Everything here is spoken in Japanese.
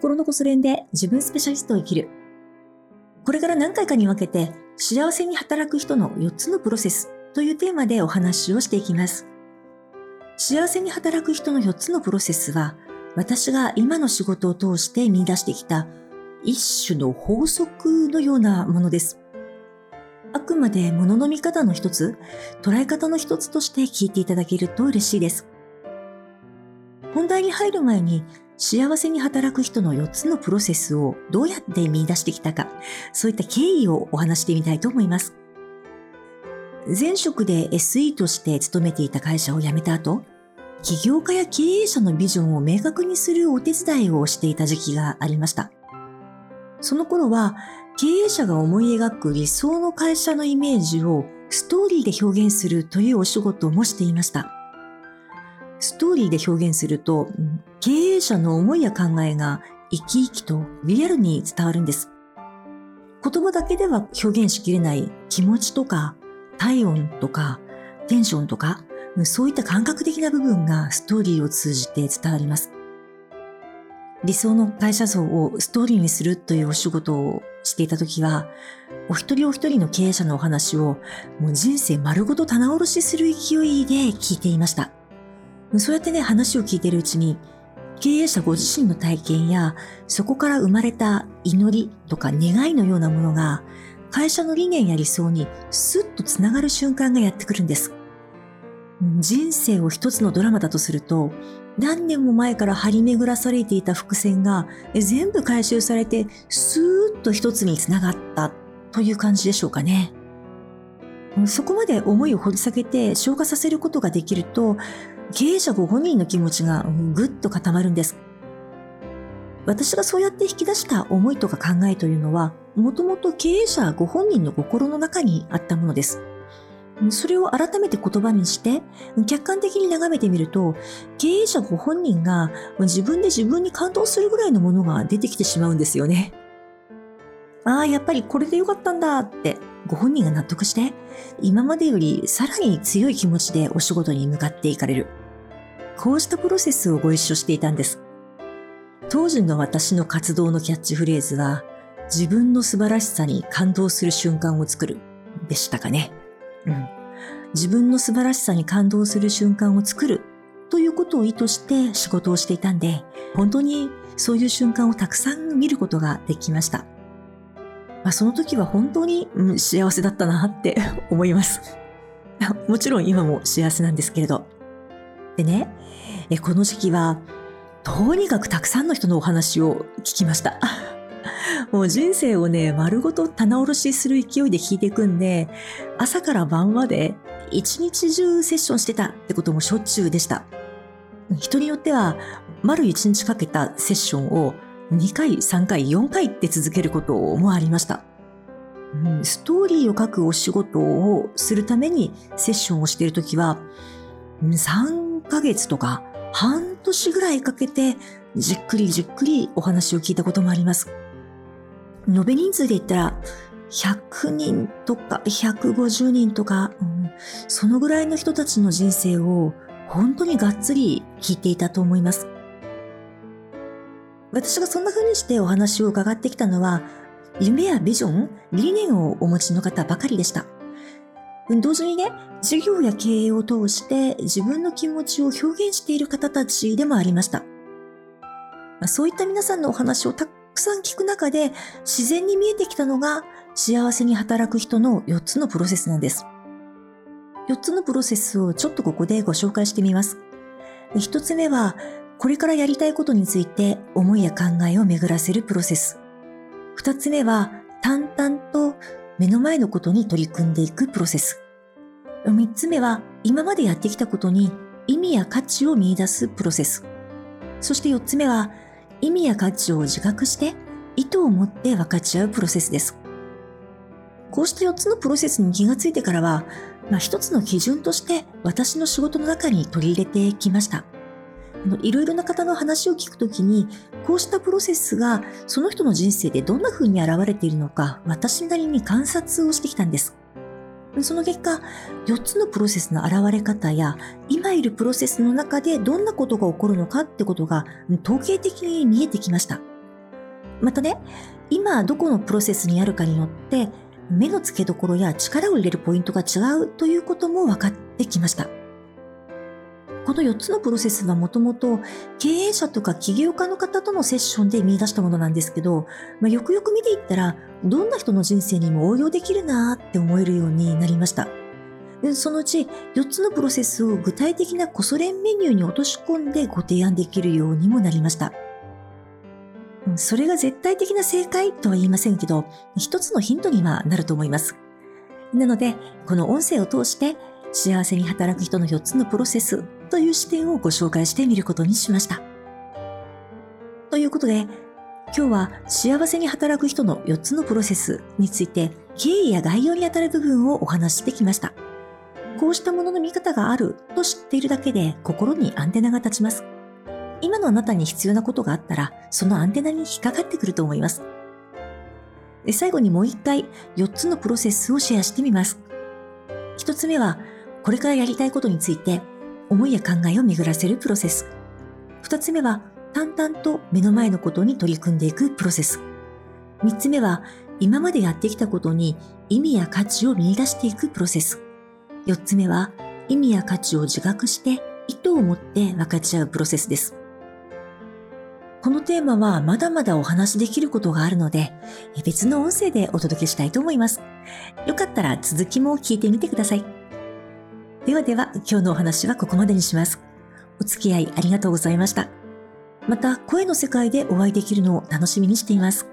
心のこそ練で自分スペシャリストを生きる。これから何回かに分けて幸せに働く人の4つのプロセスというテーマでお話をしていきます。幸せに働く人の4つのプロセスは私が今の仕事を通して見出してきた一種の法則のようなものです。あくまで物の見方の一つ、捉え方の一つとして聞いていただけると嬉しいです。本題に入る前に幸せに働く人の4つのプロセスをどうやって見出してきたか、そういった経緯をお話してみたいと思います。前職で SE として勤めていた会社を辞めた後、起業家や経営者のビジョンを明確にするお手伝いをしていた時期がありました。その頃は経営者が思い描く理想の会社のイメージをストーリーで表現するというお仕事もしていました。ストーリーで表現すると、経営者の思いや考えが生き生きとリアルに伝わるんです。言葉だけでは表現しきれない気持ちとか体温とかテンションとかそういった感覚的な部分がストーリーを通じて伝わります。理想の会社像をストーリーにするというお仕事をしていた時は、お一人お一人の経営者のお話をもう人生丸ごと棚卸しする勢いで聞いていました。そうやってね、話を聞いているうちに、経営者ご自身の体験や、そこから生まれた祈りとか願いのようなものが、会社の理念や理想にスッとつながる瞬間がやってくるんです。人生を一つのドラマだとすると、何年も前から張り巡らされていた伏線が全部回収されてスーッと一つにつながったという感じでしょうかね。そこまで思いを掘り下げて消化させることができると、経営者ご本人の気持ちがぐっと固まるんです。私がそうやって引き出した思いとか考えというのは、もともと経営者ご本人の心の中にあったものです。それを改めて言葉にして、客観的に眺めてみると、経営者ご本人が自分で自分に感動するぐらいのものが出てきてしまうんですよね。ああ、やっぱりこれでよかったんだってご本人が納得して、今までよりさらに強い気持ちでお仕事に向かっていかれる。こうしたプロセスをご一緒していたんです。当時の私の活動のキャッチフレーズは、自分の素晴らしさに感動する瞬間を作るでしたかね。うん。自分の素晴らしさに感動する瞬間を作るということを意図して仕事をしていたんで、本当にそういう瞬間をたくさん見ることができました。まあ、その時は本当に、うん、幸せだったなって思います。もちろん今も幸せなんですけれど。でね、えこの時期は、とにかくたくさんの人のお話を聞きました。もう人生をね、丸ごと棚卸しする勢いで聞いていくんで、朝から晩まで一日中セッションしてたってこともしょっちゅうでした。人によっては、丸一日かけたセッションを2回、3回、4回って続けることもありました。ストーリーを書くお仕事をするためにセッションをしているときは、3ヶ月とか半年ぐらいかけてじっくりじっくりお話を聞いたこともあります。延べ人数で言ったら、100人とか150人とか、うん、そのぐらいの人たちの人生を本当にがっつり聞いていたと思います。私がそんな風にしてお話を伺ってきたのは、夢やビジョン、理念をお持ちの方ばかりでした。同時にね、事業や経営を通して自分の気持ちを表現している方たちでもありました。そういった皆さんのお話をたくさん聞く中で自然に見えてきたのが幸せに働く人の4つのプロセスなんです。4つのプロセスをちょっとここでご紹介してみます。1つ目はこれからやりたいことについて思いや考えを巡らせるプロセス。二つ目は目の前のことに取り組んでいくプロセス。三つ目は今までやってきたことに意味や価値を見出すプロセス。そして四つ目は意味や価値を自覚して意図を持って分かち合うプロセスです。こうした4つのプロセスに気がついてからは、まあ、一つの基準として私の仕事の中に取り入れてきました。いろいろな方の話を聞くときに、こうしたプロセスがその人の人生でどんな風に現れているのか、私なりに観察をしてきたんです。その結果、4つのプロセスの現れ方や、今いるプロセスの中でどんなことが起こるのかってことが統計的に見えてきました。またね、今どこのプロセスにあるかによって目の付けどころや力を入れるポイントが違うということも分かってきました。この4つのプロセスはもともと経営者とか起業家の方とのセッションで見出したものなんですけど、まあ、よくよく見ていったらどんな人の人生にも応用できるなって思えるようになりました。でそのうち4つのプロセスを具体的なコソ練メニューに落とし込んでご提案できるようにもなりました。それが絶対的な正解とは言いませんけど、一つのヒントにはなると思います。なので、この音声を通して幸せに働く人の4つのプロセスという視点をご紹介してみることにしました。ということで、今日は幸せに働く人の4つのプロセスについて経緯や概要にあたる部分をお話ししてきました。こうしたものの見方があると知っているだけで心にアンテナが立ちます。今のあなたに必要なことがあったら、そのアンテナに引っかかってくると思います。で最後にもう一回4つのプロセスをシェアしてみます。1つ目は、これからやりたいことについて思いや考えを巡らせるプロセス。2つ目は、淡々と目の前のことに取り組んでいくプロセス。3つ目は、今までやってきたことに意味や価値を見出していくプロセス。4つ目は、意味や価値を自覚して意図を持って分かち合うプロセスです。このテーマはまだまだお話しできることがあるので、別の音声でお届けしたいと思います。よかったら続きも聞いてみてください。ではでは、今日のお話はここまでにします。お付き合いありがとうございました。また、声の世界でお会いできるのを楽しみにしています。